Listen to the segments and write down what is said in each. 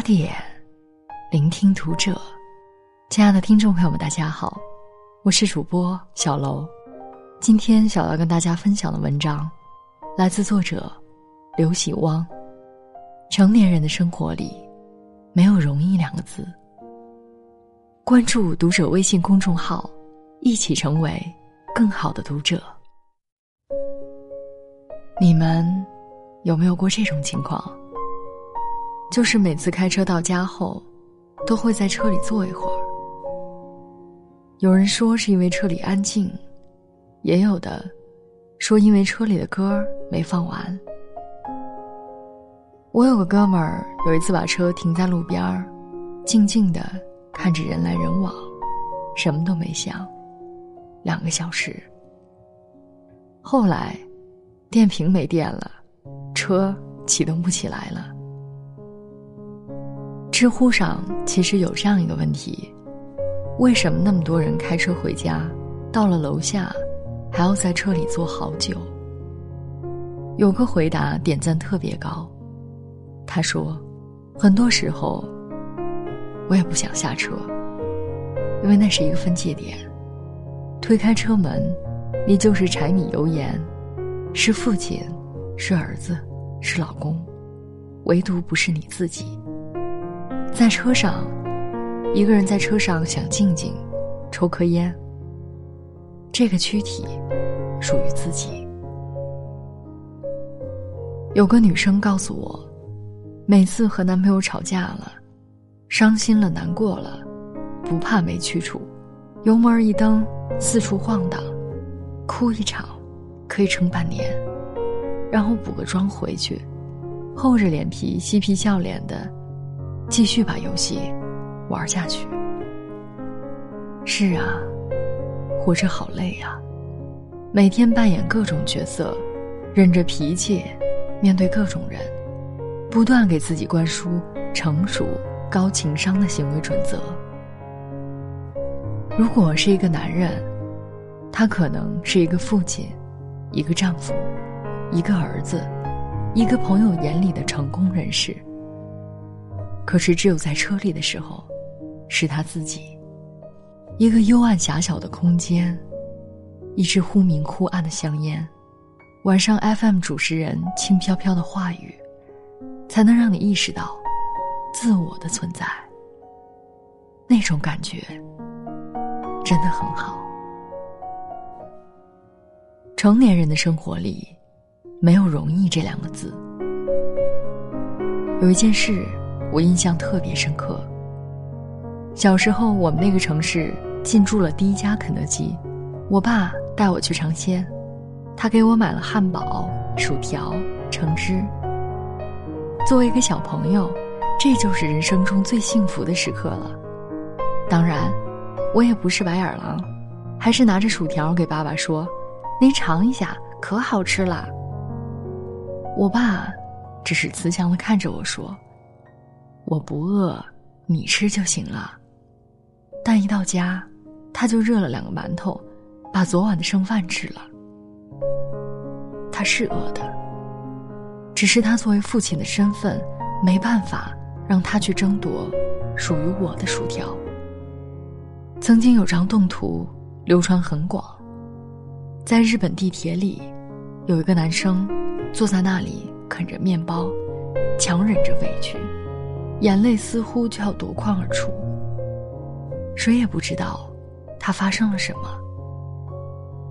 八点，聆听读者。亲爱的听众朋友们，大家好，我是主播小楼。今天小楼跟大家分享的文章，来自作者刘喜汪。成年人的生活里，没有容易两个字。关注读者微信公众号，一起成为更好的读者。你们有没有过这种情况？就是每次开车到家后，都会在车里坐一会儿。有人说是因为车里安静，也有的说因为车里的歌没放完。我有个哥们儿，有一次把车停在路边儿，静静的看着人来人往，什么都没想，两个小时。后来，电瓶没电了，车启动不起来了。知乎上其实有这样一个问题：为什么那么多人开车回家，到了楼下，还要在车里坐好久？有个回答点赞特别高，他说：“很多时候，我也不想下车，因为那是一个分界点。推开车门，你就是柴米油盐，是父亲，是儿子，是老公，唯独不是你自己。”在车上，一个人在车上想静静，抽颗烟。这个躯体属于自己。有个女生告诉我，每次和男朋友吵架了，伤心了、难过了，不怕没去处，油门一蹬，四处晃荡，哭一场，可以撑半年，然后补个妆回去，厚着脸皮嬉皮笑脸的。继续把游戏玩下去。是啊，活着好累啊，每天扮演各种角色，忍着脾气，面对各种人，不断给自己灌输成熟、高情商的行为准则。如果是一个男人，他可能是一个父亲，一个丈夫，一个儿子，一个朋友眼里的成功人士。可是，只有在车里的时候，是他自己。一个幽暗狭小的空间，一支忽明忽暗的香烟，晚上 FM 主持人轻飘飘的话语，才能让你意识到自我的存在。那种感觉真的很好。成年人的生活里，没有容易这两个字。有一件事。我印象特别深刻。小时候，我们那个城市进驻了第一家肯德基，我爸带我去尝鲜，他给我买了汉堡、薯条、橙汁。作为一个小朋友，这就是人生中最幸福的时刻了。当然，我也不是白眼狼，还是拿着薯条给爸爸说：“您尝一下，可好吃了。”我爸只是慈祥的看着我说。我不饿，你吃就行了。但一到家，他就热了两个馒头，把昨晚的剩饭吃了。他是饿的，只是他作为父亲的身份，没办法让他去争夺属于我的薯条。曾经有张动图流传很广，在日本地铁里，有一个男生坐在那里啃着面包，强忍着委屈。眼泪似乎就要夺眶而出。谁也不知道，他发生了什么。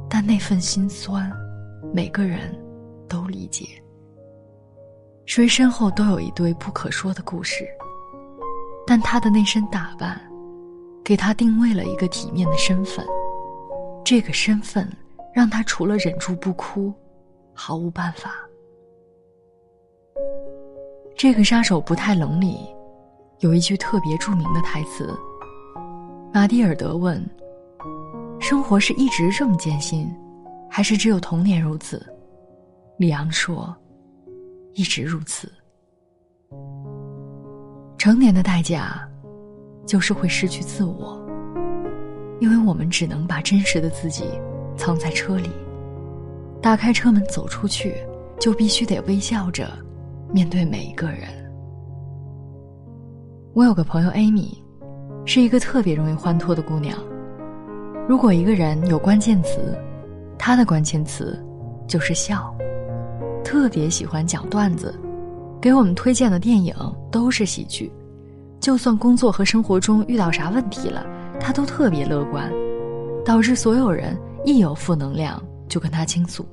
但那份心酸，每个人都理解。谁身后都有一堆不可说的故事。但他的那身打扮，给他定位了一个体面的身份。这个身份，让他除了忍住不哭，毫无办法。这个杀手不太冷里。有一句特别著名的台词。马蒂尔德问：“生活是一直这么艰辛，还是只有童年如此？”里昂说：“一直如此。”成年的代价，就是会失去自我，因为我们只能把真实的自己藏在车里，打开车门走出去，就必须得微笑着面对每一个人。我有个朋友 Amy，是一个特别容易欢脱的姑娘。如果一个人有关键词，她的关键词就是笑。特别喜欢讲段子，给我们推荐的电影都是喜剧。就算工作和生活中遇到啥问题了，她都特别乐观，导致所有人一有负能量就跟她倾诉。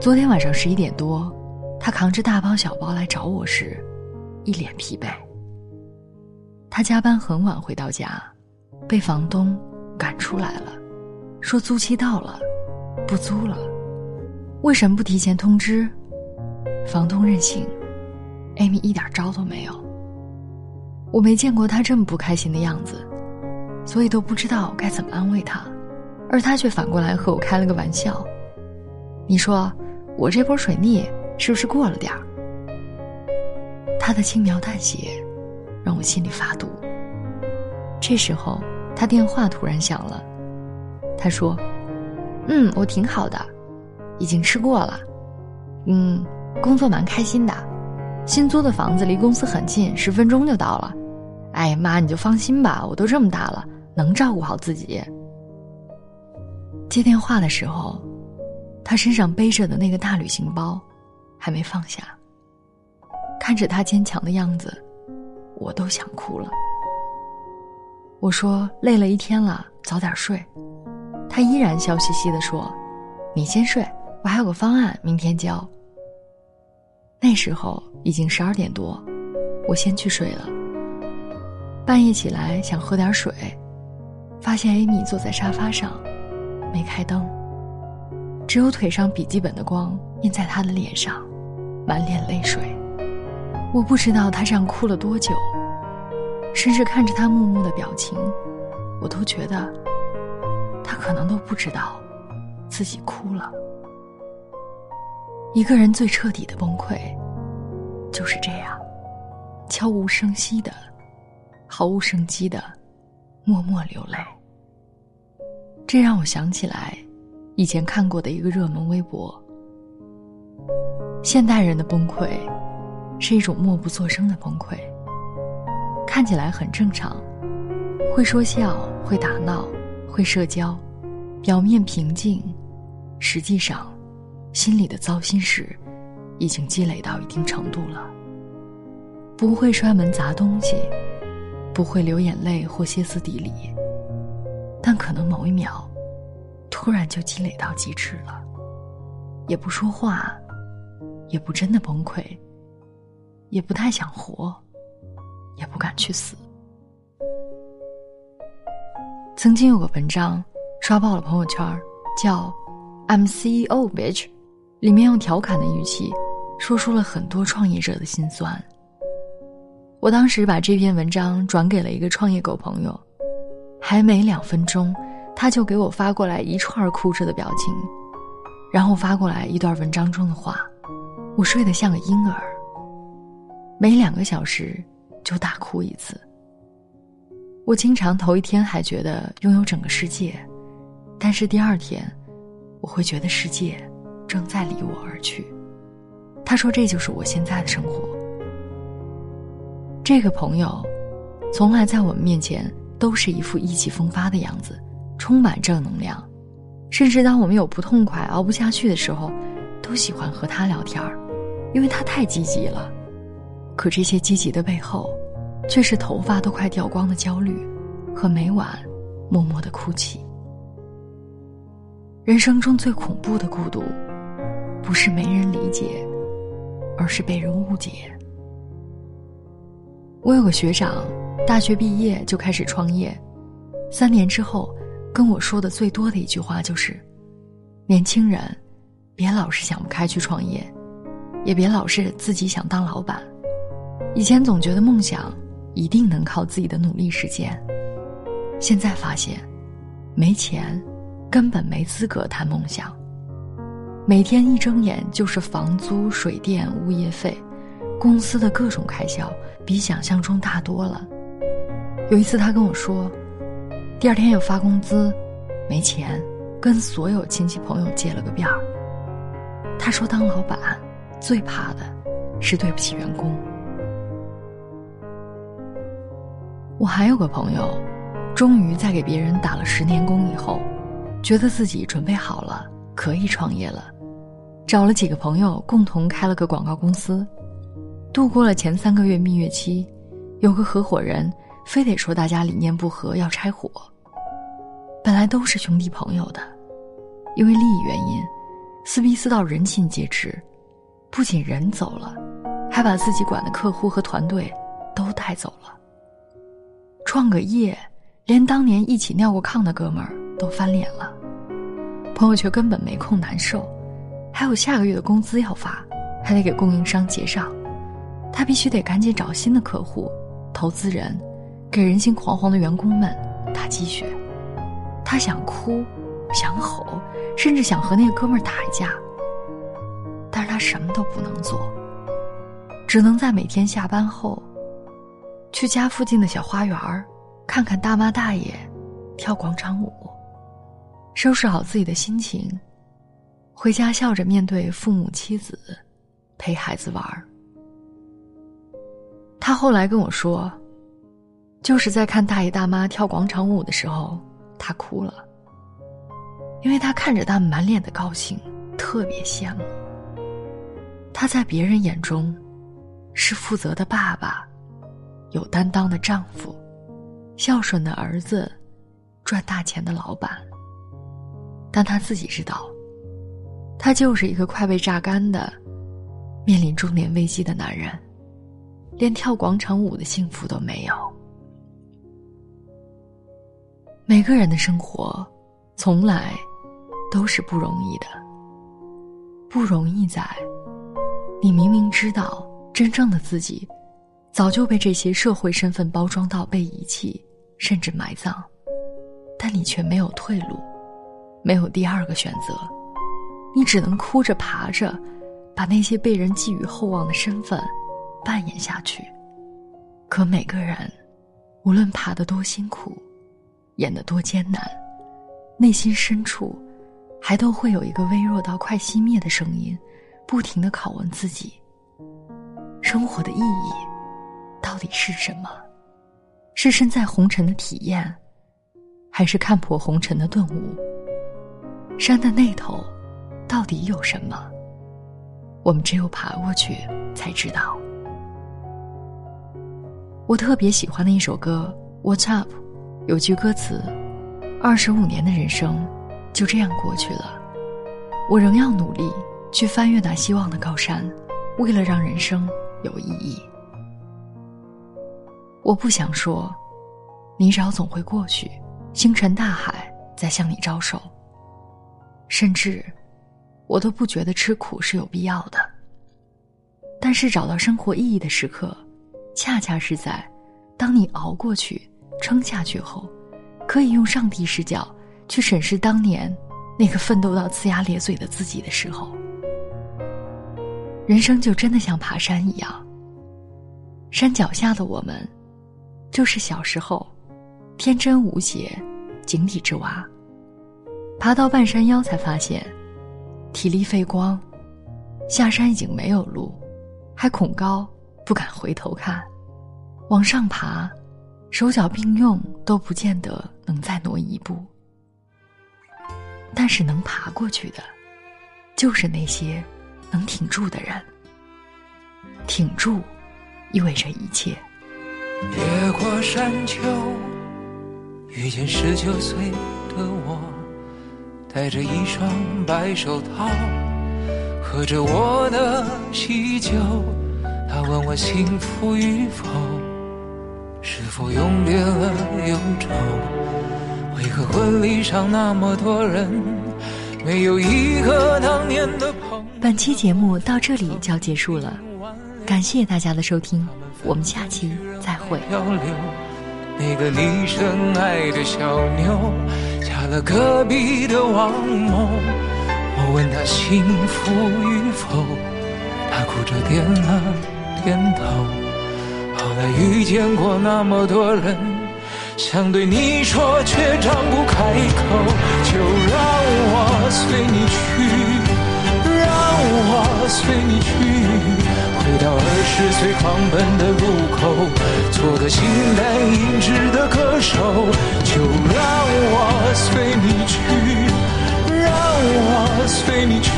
昨天晚上十一点多，她扛着大包小包来找我时，一脸疲惫。他加班很晚回到家，被房东赶出来了，说租期到了，不租了。为什么不提前通知？房东任性，Amy 一点招都没有。我没见过他这么不开心的样子，所以都不知道该怎么安慰他，而他却反过来和我开了个玩笑。你说我这波水逆是不是过了点儿？他的轻描淡写。让我心里发堵。这时候，他电话突然响了。他说：“嗯，我挺好的，已经吃过了。嗯，工作蛮开心的，新租的房子离公司很近，十分钟就到了。哎妈，你就放心吧，我都这么大了，能照顾好自己。”接电话的时候，他身上背着的那个大旅行包还没放下。看着他坚强的样子。我都想哭了。我说累了一天了，早点睡。他依然笑嘻嘻的说：“你先睡，我还有个方案，明天交。”那时候已经十二点多，我先去睡了。半夜起来想喝点水，发现艾米坐在沙发上，没开灯，只有腿上笔记本的光映在她的脸上，满脸泪水。我不知道他这样哭了多久，甚至看着他木木的表情，我都觉得他可能都不知道自己哭了。一个人最彻底的崩溃就是这样，悄无声息的、毫无生机的默默流泪。这让我想起来以前看过的一个热门微博：现代人的崩溃。是一种默不作声的崩溃，看起来很正常，会说笑，会打闹，会社交，表面平静，实际上，心里的糟心事已经积累到一定程度了。不会摔门砸东西，不会流眼泪或歇斯底里，但可能某一秒，突然就积累到极致了，也不说话，也不真的崩溃。也不太想活，也不敢去死。曾经有个文章刷爆了朋友圈，叫《I'm CEO Bitch》，里面用调侃的语气说出了很多创业者的心酸。我当时把这篇文章转给了一个创业狗朋友，还没两分钟，他就给我发过来一串哭着的表情，然后发过来一段文章中的话，我睡得像个婴儿。每两个小时就大哭一次。我经常头一天还觉得拥有整个世界，但是第二天，我会觉得世界正在离我而去。他说：“这就是我现在的生活。”这个朋友，从来在我们面前都是一副意气风发的样子，充满正能量，甚至当我们有不痛快、熬不下去的时候，都喜欢和他聊天儿，因为他太积极了。可这些积极的背后，却是头发都快掉光的焦虑，和每晚默默的哭泣。人生中最恐怖的孤独，不是没人理解，而是被人误解。我有个学长，大学毕业就开始创业，三年之后，跟我说的最多的一句话就是：“年轻人，别老是想不开去创业，也别老是自己想当老板。”以前总觉得梦想一定能靠自己的努力实现，现在发现，没钱，根本没资格谈梦想。每天一睁眼就是房租、水电、物业费，公司的各种开销比想象中大多了。有一次他跟我说，第二天要发工资，没钱，跟所有亲戚朋友借了个遍儿。他说当老板最怕的是对不起员工。我还有个朋友，终于在给别人打了十年工以后，觉得自己准备好了，可以创业了，找了几个朋友共同开了个广告公司。度过了前三个月蜜月期，有个合伙人非得说大家理念不合要拆伙。本来都是兄弟朋友的，因为利益原因，撕逼撕到人尽皆知，不仅人走了，还把自己管的客户和团队都带走了。创个业，连当年一起尿过炕的哥们儿都翻脸了，朋友却根本没空难受，还有下个月的工资要发，还得给供应商结账。他必须得赶紧找新的客户、投资人，给人心惶惶的员工们打鸡血。他想哭，想吼，甚至想和那个哥们儿打一架。但是他什么都不能做，只能在每天下班后，去家附近的小花园儿，看看大妈大爷跳广场舞，收拾好自己的心情，回家笑着面对父母妻子，陪孩子玩儿。他后来跟我说，就是在看大爷大妈跳广场舞的时候，他哭了，因为他看着他们满脸的高兴，特别羡慕。他在别人眼中，是负责的爸爸，有担当的丈夫，孝顺的儿子，赚大钱的老板。但他自己知道，他就是一个快被榨干的，面临中年危机的男人。连跳广场舞的幸福都没有。每个人的生活，从来都是不容易的。不容易在，你明明知道真正的自己，早就被这些社会身份包装到被遗弃，甚至埋葬，但你却没有退路，没有第二个选择，你只能哭着爬着，把那些被人寄予厚望的身份。扮演下去，可每个人，无论爬得多辛苦，演得多艰难，内心深处，还都会有一个微弱到快熄灭的声音，不停的拷问自己：生活的意义到底是什么？是身在红尘的体验，还是看破红尘的顿悟？山的那头，到底有什么？我们只有爬过去，才知道。我特别喜欢的一首歌《What's Up》，有句歌词：“二十五年的人生就这样过去了，我仍要努力去翻越那希望的高山，为了让人生有意义。”我不想说，泥沼总会过去，星辰大海在向你招手。甚至，我都不觉得吃苦是有必要的。但是找到生活意义的时刻。恰恰是在，当你熬过去、撑下去后，可以用上帝视角去审视当年那个奋斗到呲牙咧嘴的自己的时候，人生就真的像爬山一样。山脚下的我们，就是小时候天真无邪、井底之蛙。爬到半山腰才发现，体力费光，下山已经没有路，还恐高。不敢回头看，往上爬，手脚并用都不见得能再挪一步。但是能爬过去的，就是那些能挺住的人。挺住，意味着一切。越过山丘，遇见十九岁的我，戴着一双白手套，喝着我的喜酒。他问我幸福与否，是否永别了忧愁？为何婚礼上那么多人，没有一个当年的朋友？本期节目到这里就要结束了，感谢大家的收听，我们下期再会。那个你深爱的小妞，嫁了隔壁的王某。我问她幸福与否，她哭着点了。点头。后来遇见过那么多人，想对你说却张不开口。就让我随二十岁狂奔的路口，做个形单影只的歌手，就让我随你去，让我随你去，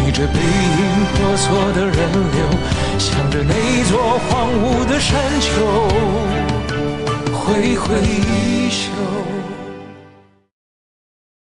逆着背影婆娑的人流，向着那座荒芜的山丘挥挥衣袖。